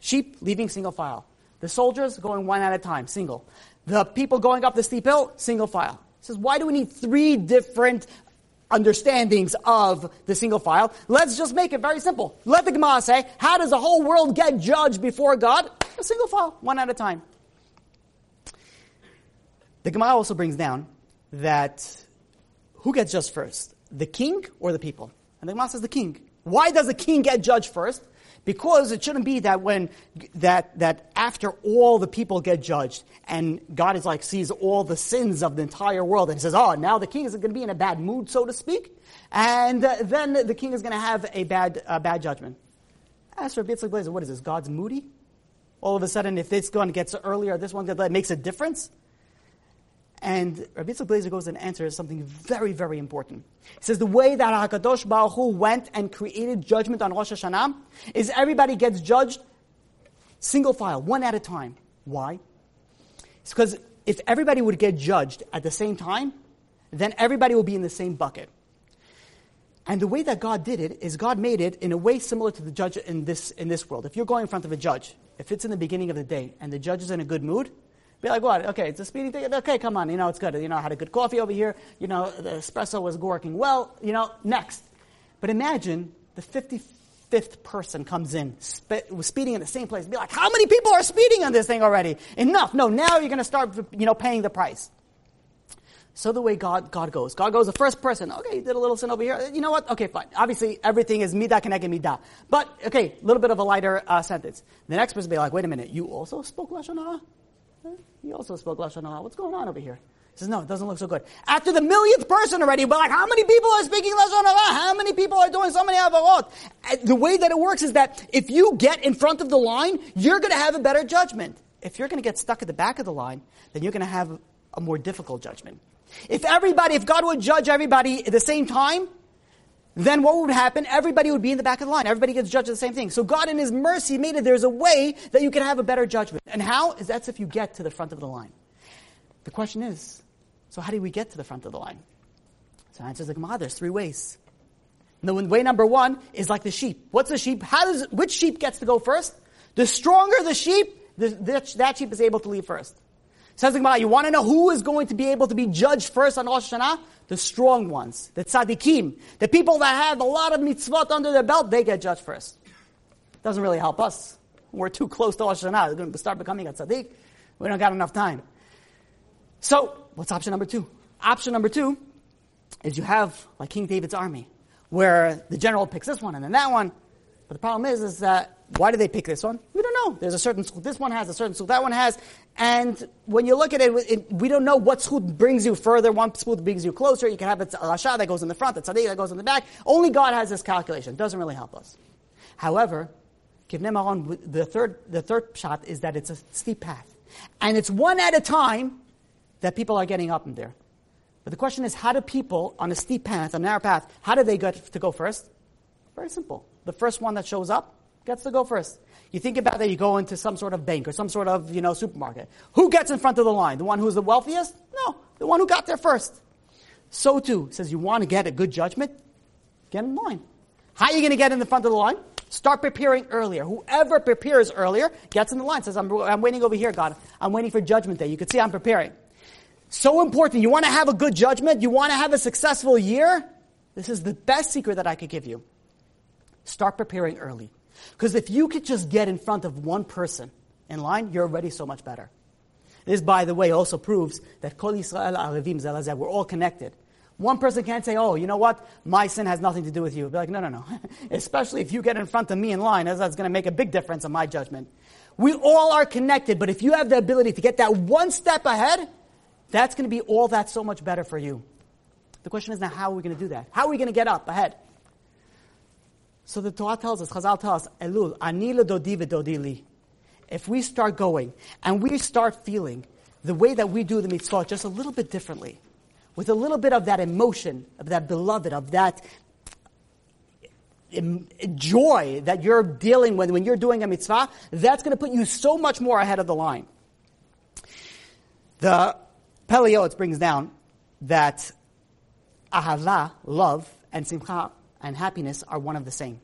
Sheep leaving single file. The soldiers going one at a time, single. The people going up the steep hill, single file. Says, why do we need three different understandings of the single file. Let's just make it very simple. Let the Gemara say, how does the whole world get judged before God? A single file, one at a time. The Gemara also brings down that who gets judged first? The king or the people? And the Gemara says the king. Why does the king get judged first? Because it shouldn't be that when that that after all the people get judged and God is like sees all the sins of the entire world and says, "Oh, now the king is going to be in a bad mood, so to speak," and uh, then the king is going to have a bad uh, bad judgment. As Rav Yitzchak Blazer, what is this? God's moody? All of a sudden, if this one gets earlier, this one that makes a difference. And Rabbi Yitzchak Blazer goes and answers something very, very important. He says the way that HaKadosh Baruch Hu went and created judgment on Rosh Hashanah is everybody gets judged single file, one at a time. Why? It's because if everybody would get judged at the same time, then everybody will be in the same bucket. And the way that God did it is God made it in a way similar to the judge in this, in this world. If you're going in front of a judge, if it's in the beginning of the day and the judge is in a good mood, be like, what? Okay, it's a speeding ticket. Okay, come on. You know, it's good. You know, I had a good coffee over here. You know, the espresso was working well. You know, next. But imagine the 55th person comes in, spe- speeding in the same place. Be like, how many people are speeding on this thing already? Enough. No, now you're going to start, you know, paying the price. So the way God, God goes. God goes the first person. Okay, you did a little sin over here. You know what? Okay, fine. Obviously, everything is midah k'neged midah. But, okay, a little bit of a lighter uh, sentence. The next person be like, wait a minute, you also spoke Lashon Hara? He also spoke Lashon Hara. What's going on over here? He says, no, it doesn't look so good. After the millionth person already, but like, how many people are speaking Lashon Hara? How many people are doing so many Aveirot? The way that it works is that if you get in front of the line, you're going to have a better judgment. If you're going to get stuck at the back of the line, then you're going to have a more difficult judgment. If everybody, if God would judge everybody at the same time, then what would happen? Everybody would be in the back of the line. Everybody gets judged the same thing. So God in His mercy made it there's a way that you can have a better judgment. And how? Is that's if you get to the front of the line. The question is, so how do we get to the front of the line? So answers the Gemara, there's three ways. The way number one is like the sheep. What's the sheep? How does, which sheep gets to go first? The stronger the sheep, the, the, that sheep is able to leave first. Says the Gemara, you want to know who is going to be able to be judged first on Rosh Hashanah? The strong ones, the tzaddikim, the people that have a lot of mitzvot under their belt, they get judged first. Doesn't really help us. We're too close to Hashanah. We're going to start becoming a tzaddik. We don't got enough time. So, what's option number two? Option number two is you have like King David's army, where the general picks this one and then that one. But the problem is, is that why do they pick this one? We don't know. There's a certain school. This one has a certain school. That one has. And when you look at it, it we don't know what school brings you further. One school brings you closer. You can have a rasha uh, that goes in the front, a tzaddik that goes in the back. Only God has this calculation. It doesn't really help us. However, Maron, the third, the third shot is that it's a steep path. And it's one at a time that people are getting up in there. But the question is, how do people on a steep path, a narrow path, how do they get to go first? Very simple. The first one that shows up gets to go first. You think about that, you go into some sort of bank or some sort of, you know, supermarket. Who gets in front of the line? The one who's the wealthiest? No, the one who got there first. So too, says you want to get a good judgment? Get in line. How are you going to get in the front of the line? Start preparing earlier. Whoever prepares earlier gets in the line. Says, I'm, I'm waiting over here, God. I'm waiting for judgment day. You can see I'm preparing. So important. You want to have a good judgment? You want to have a successful year? This is the best secret that I could give you. Start preparing early. Because if you could just get in front of one person in line, you're already so much better. This, by the way, also proves that Kol Yisrael zeh lazeh, we're all connected. One person can't say, oh, you know what? My sin has nothing to do with you. Be like, no, no, no. <laughs> Especially if you get in front of me in line, that's going to make a big difference in my judgment. We all are connected, but if you have the ability to get that one step ahead, that's going to be all that so much better for you. The question is now, how are we going to do that? How are we going to get up ahead? So the Torah tells us, Chazal tells us, Elul, ani dodi v'dodi li. If we start going and we start feeling the way that we do the mitzvah just a little bit differently, with a little bit of that emotion, of that beloved, of that joy that you're dealing with when you're doing a mitzvah, that's going to put you so much more ahead of the line. The Pele Yoetz brings down that ahava, love, and simcha, and happiness are one of the same.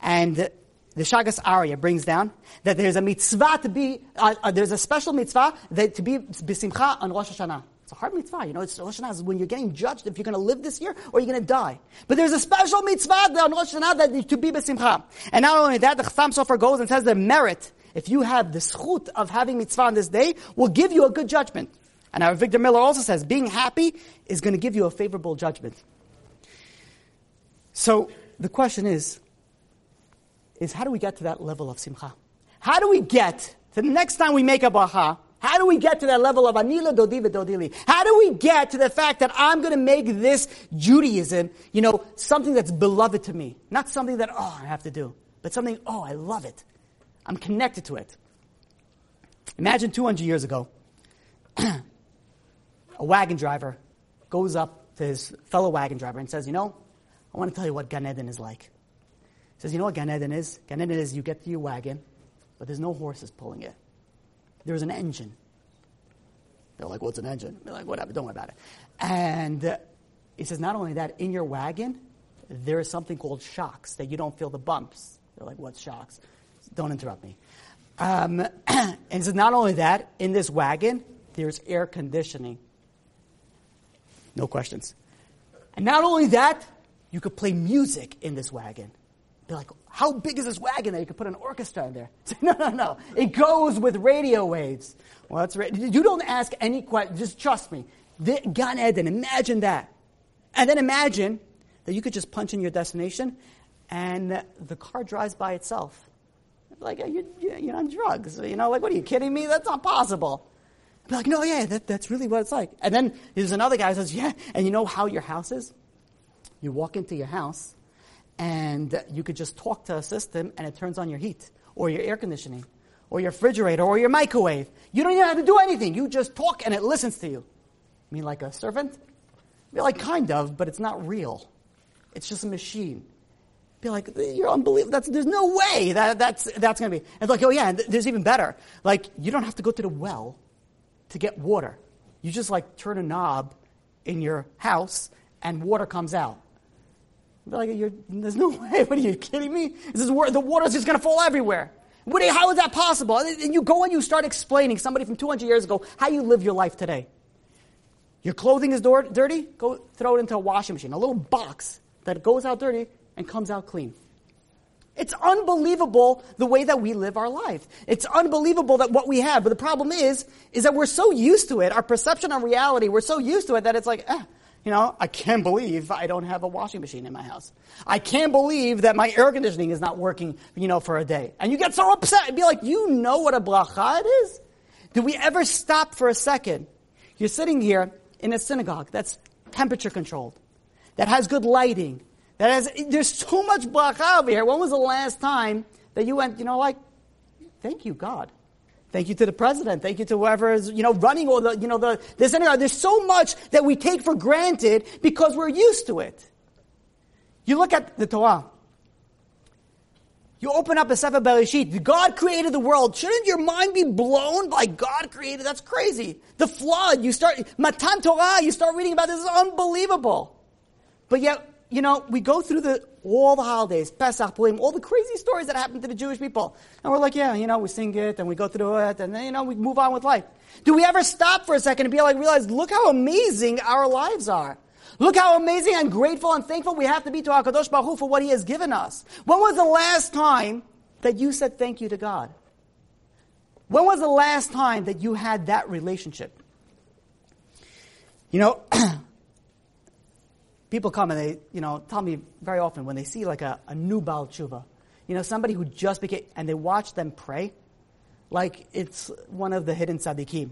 And the Shaagas Aryeh brings down that there's a mitzvah to be, uh, uh, there's a special mitzvah that to be besimcha on Rosh Hashanah. It's a hard mitzvah, you know. It's Rosh Hashanah is when you're getting judged if you're going to live this year or you're going to die. But there's a special mitzvah on Rosh Hashanah that to be besimcha. And not only that, the Chassam Sofer goes and says the merit, if you have the zechut of having mitzvah on this day, will give you a good judgment. And our Victor Miller also says being happy is going to give you a favorable judgment. So the question is, is how do we get to that level of simcha? How do we get to the next time we make a bracha? How do we get to that level of anila dodi dodili? How do we get to the fact that I'm going to make this Judaism, you know, something that's beloved to me, not something that oh I have to do, but something oh I love it, I'm connected to it. Imagine 200 years ago, <clears throat> a wagon driver goes up to his fellow wagon driver and says, You know, I want to tell you what Gan Eden is like. He says, You know what Gan Eden is? Gan Eden is you get to your wagon, but there's no horses pulling it. There's an engine. They're like, What's an engine? They're like, Whatever, don't worry about it. And uh, he says, Not only that, in your wagon, there is something called shocks that you don't feel the bumps. They're like, What's shocks? Don't interrupt me. Um, <clears throat> and he says, Not only that, in this wagon, there's air conditioning. No questions. And not only that, you could play music in this wagon. Be like, how big is this wagon that you could put an orchestra in there? <laughs> Say, no, no, no. It goes with radio waves. Well, that's right. You don't ask any questions. Just trust me. The, Gan Eden, imagine that. And then imagine that you could just punch in your destination and the car drives by itself. Like, you, you're on drugs. You know, like, what are you kidding me? That's not possible. Be like, no, yeah, that, that's really what it's like. And then there's another guy who says, yeah, and you know how your house is? You walk into your house and you could just talk to a system and it turns on your heat or your air conditioning or your refrigerator or your microwave. You don't even have to do anything. You just talk and it listens to you. I mean, like a servant? Be like, kind of, but it's not real. It's just a machine. Be like, you're unbelievable. That's, there's no way that, that's, that's going to be. And like, oh yeah, and there's even better. Like, you don't have to go to the well to get water. You just like turn a knob in your house and water comes out. Like, there's no <laughs> way. What are you kidding me? This is where the water's just going to fall everywhere. What, how is that possible? And you go and you start explaining somebody from 200 years ago how you live your life today. Your clothing is dirty, go throw it into a washing machine, a little box that goes out dirty and comes out clean. It's unbelievable the way that we live our life. It's unbelievable that what we have. But the problem is, is that we're so used to it, our perception of reality, we're so used to it that it's like, eh, you know, I can't believe I don't have a washing machine in my house. I can't believe that my air conditioning is not working, you know, for a day. And you get so upset and be like, you know what a bracha it is? Do we ever stop for a second? You're sitting here in a synagogue that's temperature controlled, that has good lighting, that has, there's so much bracha over here. When was the last time that you went, you know, like, thank you, God. Thank you to the president. Thank you to whoever is, you know, running all the, you know, the, and that. There's so much that we take for granted because we're used to it. You look at the Torah. You open up a Sefer Bereshit. God created the world. Shouldn't your mind be blown by God created? That's crazy. The flood. You start Matan Torah. You start reading about this. This is unbelievable. But yet you know, we go through the, all the holidays, Pesach, Purim, all the crazy stories that happen to the Jewish people. And we're like, yeah, you know, we sing it and we go through it and then, you know, we move on with life. Do we ever stop for a second and be like, realize, look how amazing our lives are. Look how amazing and grateful and thankful we have to be to HaKadosh Baruch Hu for what He has given us. When was the last time that you said thank you to God? When was the last time that you had that relationship? You know, <clears throat> people come and they, you know, tell me very often when they see like a, a new Baal Tshuva, you know, somebody who just became, and they watch them pray, like it's one of the hidden tzaddikim.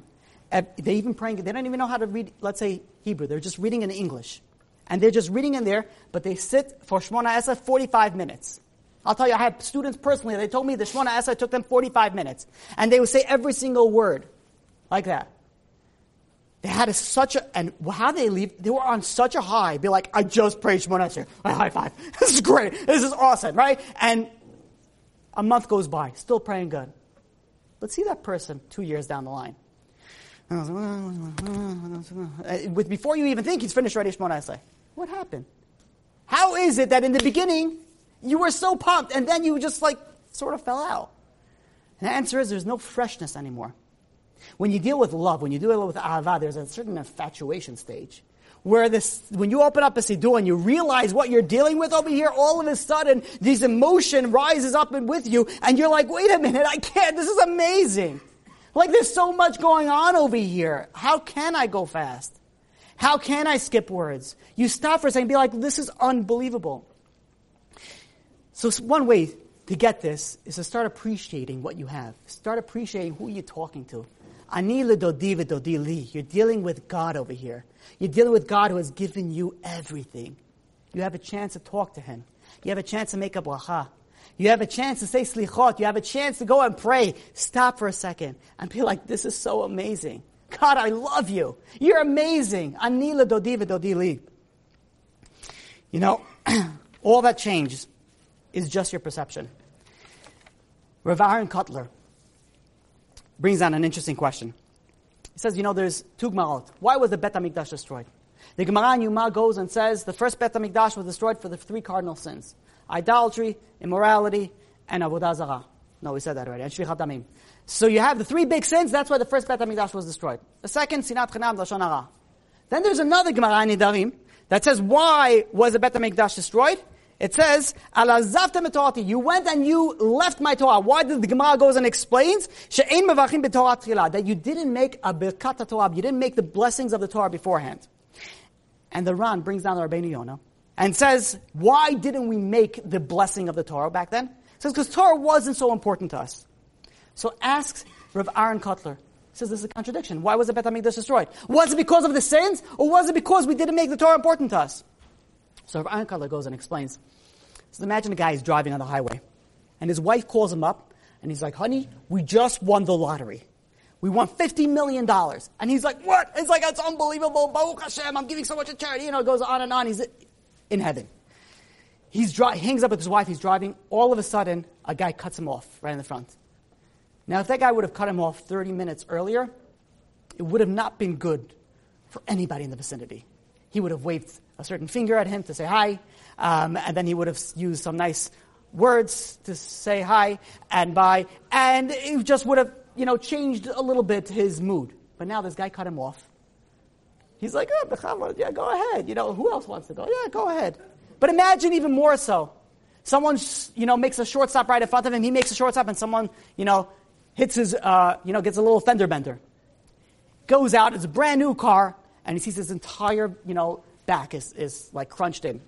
They even praying, they don't even know how to read, let's say, Hebrew. They're just reading in English. And they're just reading in there, but they sit for Shmona Esrei 45 minutes. I'll tell you, I had students personally, they told me the Shmona Esrei took them 45 minutes. And they would say every single word like that. They had a, such a, and how they leave, they were on such a high. Be like, I just prayed Shemona Esrei. High five. <laughs> This is great. This is awesome, right? And a month goes by, still praying good. Let's see that person two years down the line. <laughs> With before you even think he's finished already Shemona Esrei. What happened? How is it that in the beginning you were so pumped and then you just like sort of fell out? And the answer is there's no freshness anymore. When you deal with love, when you deal with ahava, there's a certain infatuation stage. Where this, when you open up a siddur and you realize what you're dealing with over here, all of a sudden, this emotion rises up and with you, and you're like, wait a minute, I can't, this is amazing. Like there's so much going on over here. How can I go fast? How can I skip words? You stop for a second and be like, this is unbelievable. So one way to get this is to start appreciating what you have. Start appreciating who you're talking to. Ani l'dodi v'dodi li. You're dealing with God over here. You're dealing with God who has given you everything. You have a chance to talk to Him. You have a chance to make a bracha. You have a chance to say slichot. You have a chance to go and pray. Stop for a second and be like, this is so amazing. God, I love you. You're amazing. Ani l'dodi v'dodi li. You know, <clears throat> all that changes is just your perception. Rav Aaron Kotler, brings on an interesting question. He says, you know, there's two Gemarot. Why was the Bet HaMikdash destroyed? The Gemara in Yoma goes and says the first Bet HaMikdash was destroyed for the three cardinal sins. Idolatry, immorality, and Avodah Zarah. No, we said that already. And Shfichat Damim. So you have the three big sins, that's why the first Bet HaMikdash was destroyed. The second, Sinat Chinam, Lashon Hara. Then there's another Gemara in Nedarim that says, why was the Bet HaMikdash destroyed? It says, You went and you left my Torah. Why did the Gemara goes and explains? That you didn't make a Birkat Torah. You didn't make the blessings of the Torah beforehand. And the Ran brings down the Rabbeinu Yonah and says, why didn't we make the blessing of the Torah back then? He says, because Torah wasn't so important to us. So asks Rav Aaron Kotler, he says this is a contradiction. Why was the Bet HaMikdash destroyed? Was it because of the sins, or was it because we didn't make the Torah important to us? So Rav Kotler goes and explains. So imagine a guy is driving on the highway, and his wife calls him up, and he's like, honey, we just won the lottery. We won $50 million. And he's like, what? It's like, it's unbelievable. Baruch Hashem, I'm giving so much to charity. You know, it goes on and on. He's in heaven. He's dri- hangs up with his wife. He's driving. All of a sudden, a guy cuts him off right in the front. Now, if that guy would have cut him off 30 minutes earlier, it would have not been good for anybody in the vicinity. He would have waved a certain finger at him to say hi, um, and then he would have used some nice words to say hi and bye, and it just would have, you know, changed a little bit his mood. But now this guy cut him off. He's like, oh, yeah, go ahead. You know, who else wants to go? Yeah, go ahead. But imagine even more so. Someone, you know, makes a short stop right in front of him. He makes a short stop, and someone, you know, hits his, uh, you know, gets a little fender bender. Goes out, it's a brand new car, and he sees his entire, you know, back is, is like crunched in.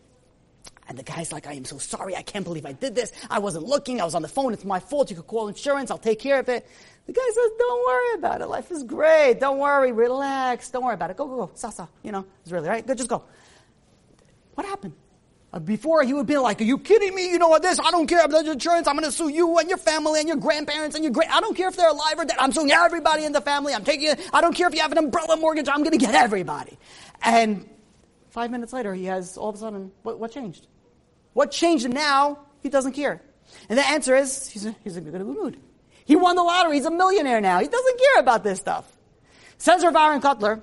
And the guy's like, I am so sorry. I can't believe I did this. I wasn't looking. I was on the phone. It's my fault. You could call insurance. I'll take care of it. The guy says, Don't worry about it. Life is great. Don't worry. Relax. Don't worry about it. Go, go, go. Sasa. You know, it's really right. Good. Just go. What happened? Uh, before he would be like, Are you kidding me? You know what this? I don't care about the insurance. I'm going to sue you and your family and your grandparents and your great. I don't care if they're alive or dead. I'm suing everybody in the family. I'm taking it. I don't care if you have an umbrella mortgage. I'm going to get everybody. And five minutes later, he has all of a sudden, what, what changed? What changed him now? He doesn't care. And the answer is he's, he's in a good mood. He won the lottery. He's a millionaire now. He doesn't care about this stuff. Says Rav Aaron Kotler,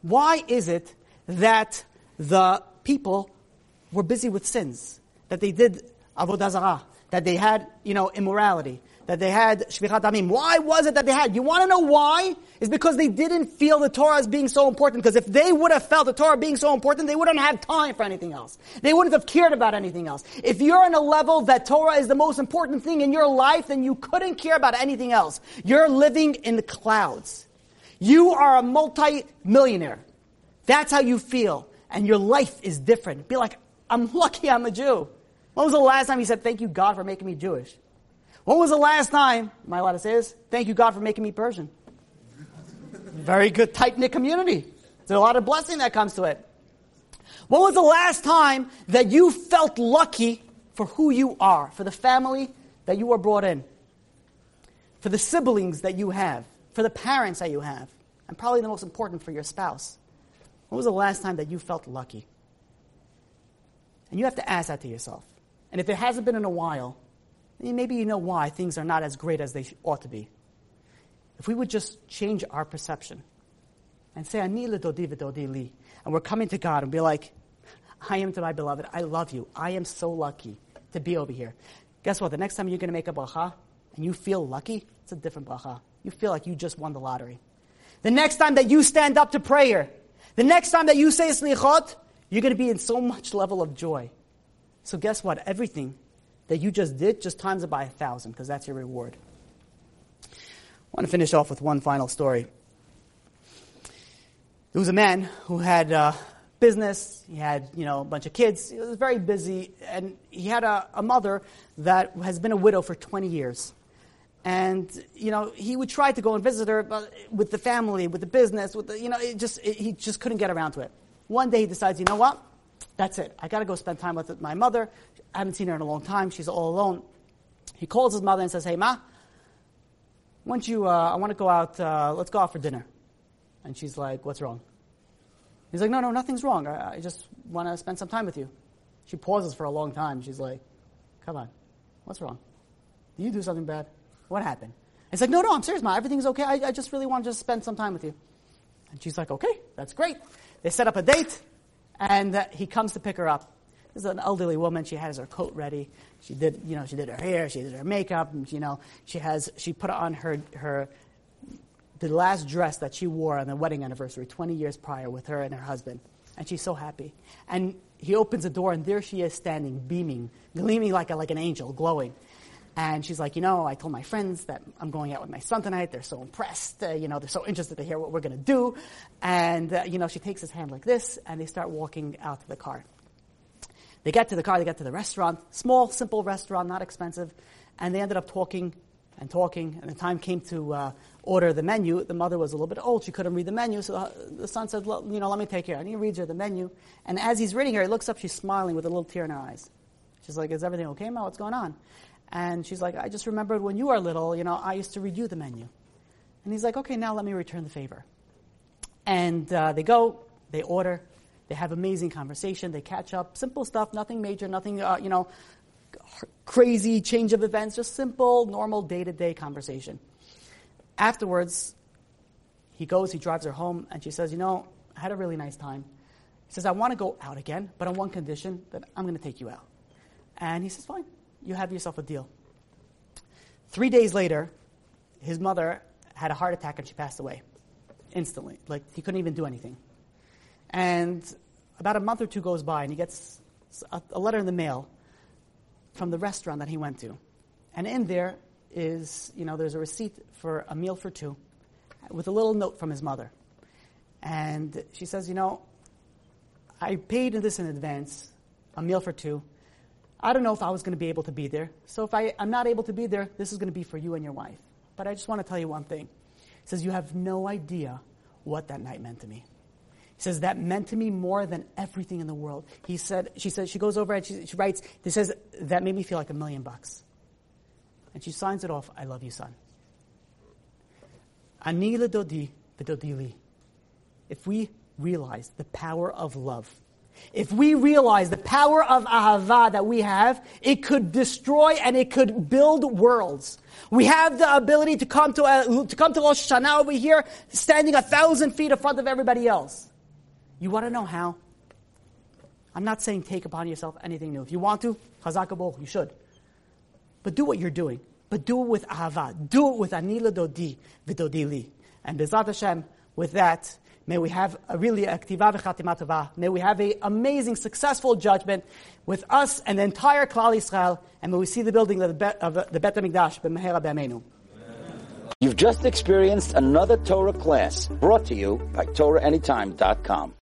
why is it that the people were busy with sins? That they did avodah zarah, that they had, you know, immorality, that they had shfichat damim. Why was it that they had? You want to know why? It's because they didn't feel the Torah as being so important. Because if they would have felt the Torah being so important, they wouldn't have time for anything else. They wouldn't have cared about anything else. If you're on a level that Torah is the most important thing in your life, then you couldn't care about anything else. You're living in the clouds. You are a multi-millionaire. That's how you feel. And your life is different. Be like, I'm lucky I'm a Jew. When was the last time you said, thank you God for making me Jewish? When was the last time, am I allowed to say this? Thank you, God, for making me Persian. Very good, tight knit community. There's a lot of blessing that comes to it. When was the last time that you felt lucky for who you are, for the family that you were brought in, for the siblings that you have, for the parents that you have, and probably the most important, for your spouse? When was the last time that you felt lucky? And you have to ask that to yourself. And if it hasn't been in a while, maybe you know why things are not as great as they ought to be. If we would just change our perception and say, Ani and we're coming to God and be like, I am to my beloved, I love you. I am so lucky to be over here. Guess what? The next time you're going to make a bracha and you feel lucky, it's a different bracha. You feel like you just won the lottery. The next time that you stand up to prayer, the next time that you say slichot, you're going to be in so much level of joy. So guess what? Everything that you just did, just times it by a thousand, because that's your reward. I want to finish off with one final story. There was a man who had a business, he had, you know, a bunch of kids, he was very busy, and he had a, a mother that has been a widow for 20 years. And, you know, he would try to go and visit her but with the family, with the business, with the, you know, it just, it, he just couldn't get around to it. One day he decides, you know what? That's it. I got to go spend time with my mother. I haven't seen her in a long time. She's all alone. He calls his mother and says, Hey, Ma, why you, uh, I want to go out, uh, let's go out for dinner. And she's like, What's wrong? He's like, No, no, nothing's wrong. I, I just want to spend some time with you. She pauses for a long time. She's like, Come on, what's wrong? Did you do something bad? What happened? He's like, No, no, I'm serious, Ma. Everything's okay. I, I just really want to just spend some time with you. And she's like, Okay, that's great. They set up a date, and uh, he comes to pick her up. This is an elderly woman. She has her coat ready. She did, you know, she did her hair. She did her makeup. And, you know, she has, she put on her, her, the last dress that she wore on the wedding anniversary 20 years prior with her and her husband. And she's so happy. And he opens the door, and there she is standing, beaming, gleaming like, a, like an angel, glowing. And she's like, you know, I told my friends that I'm going out with my son tonight. They're so impressed. Uh, you know, they're so interested to hear what we're going to do. And, uh, you know, she takes his hand like this, and they start walking out to the car. They get to the car, they get to the restaurant, small, simple restaurant, not expensive, and they ended up talking and talking. And the time came to uh, order the menu. The mother was a little bit old; she couldn't read the menu, so the, the son said, "You know, let me take care." And he reads her the menu, and as he's reading her, he looks up. She's smiling with a little tear in her eyes. She's like, "Is everything okay, Ma? What's going on?" And she's like, "I just remembered when you were little. You know, I used to read you the menu." And he's like, "Okay, now let me return the favor." And uh, they go, they order. They have amazing conversation. They catch up. Simple stuff, nothing major, nothing, uh, you know, crazy change of events, just simple, normal day to day conversation. Afterwards, he goes, he drives her home, and she says, You know, I had a really nice time. He says, I want to go out again, but on one condition that I'm going to take you out. And he says, Fine, you have yourself a deal. Three days later, his mother had a heart attack and she passed away instantly. Like, he couldn't even do anything. And about a month or two goes by, and he gets a, a letter in the mail from the restaurant that he went to. And in there is, you know, there's a receipt for a meal for two with a little note from his mother. And she says, you know, I paid this in advance, a meal for two. I don't know if I was going to be able to be there. So if I, I'm not able to be there, this is going to be for you and your wife. But I just want to tell you one thing. He says, You have no idea what that night meant to me. He says, That meant to me more than everything in the world. He said, She says, she goes over and she, she writes, He says, That made me feel like a million bucks. And she signs it off, I love you, son. Ani dodi v'dodi li. If we realize the power of love, if we realize the power of ahava that we have, it could destroy and it could build worlds. We have the ability to come to, uh, to come to Rosh Hashanah over here, standing a thousand feet in front of everybody else. You want to know how? I'm not saying take upon yourself anything new. If you want to, chazakabol, you should. But do what you're doing. But do it with ahava. Do it with anila dodi v'dodili. And B'ezrat Hashem, with that, May we have a really aktiva v'chatima May we have an amazing, successful judgment with us and the entire Klal Yisrael. And may we see the building of the Bet, of the Bet HaMikdash b'mehera b'yameinu. You've just experienced another Torah class brought to you by TorahAnytime.com.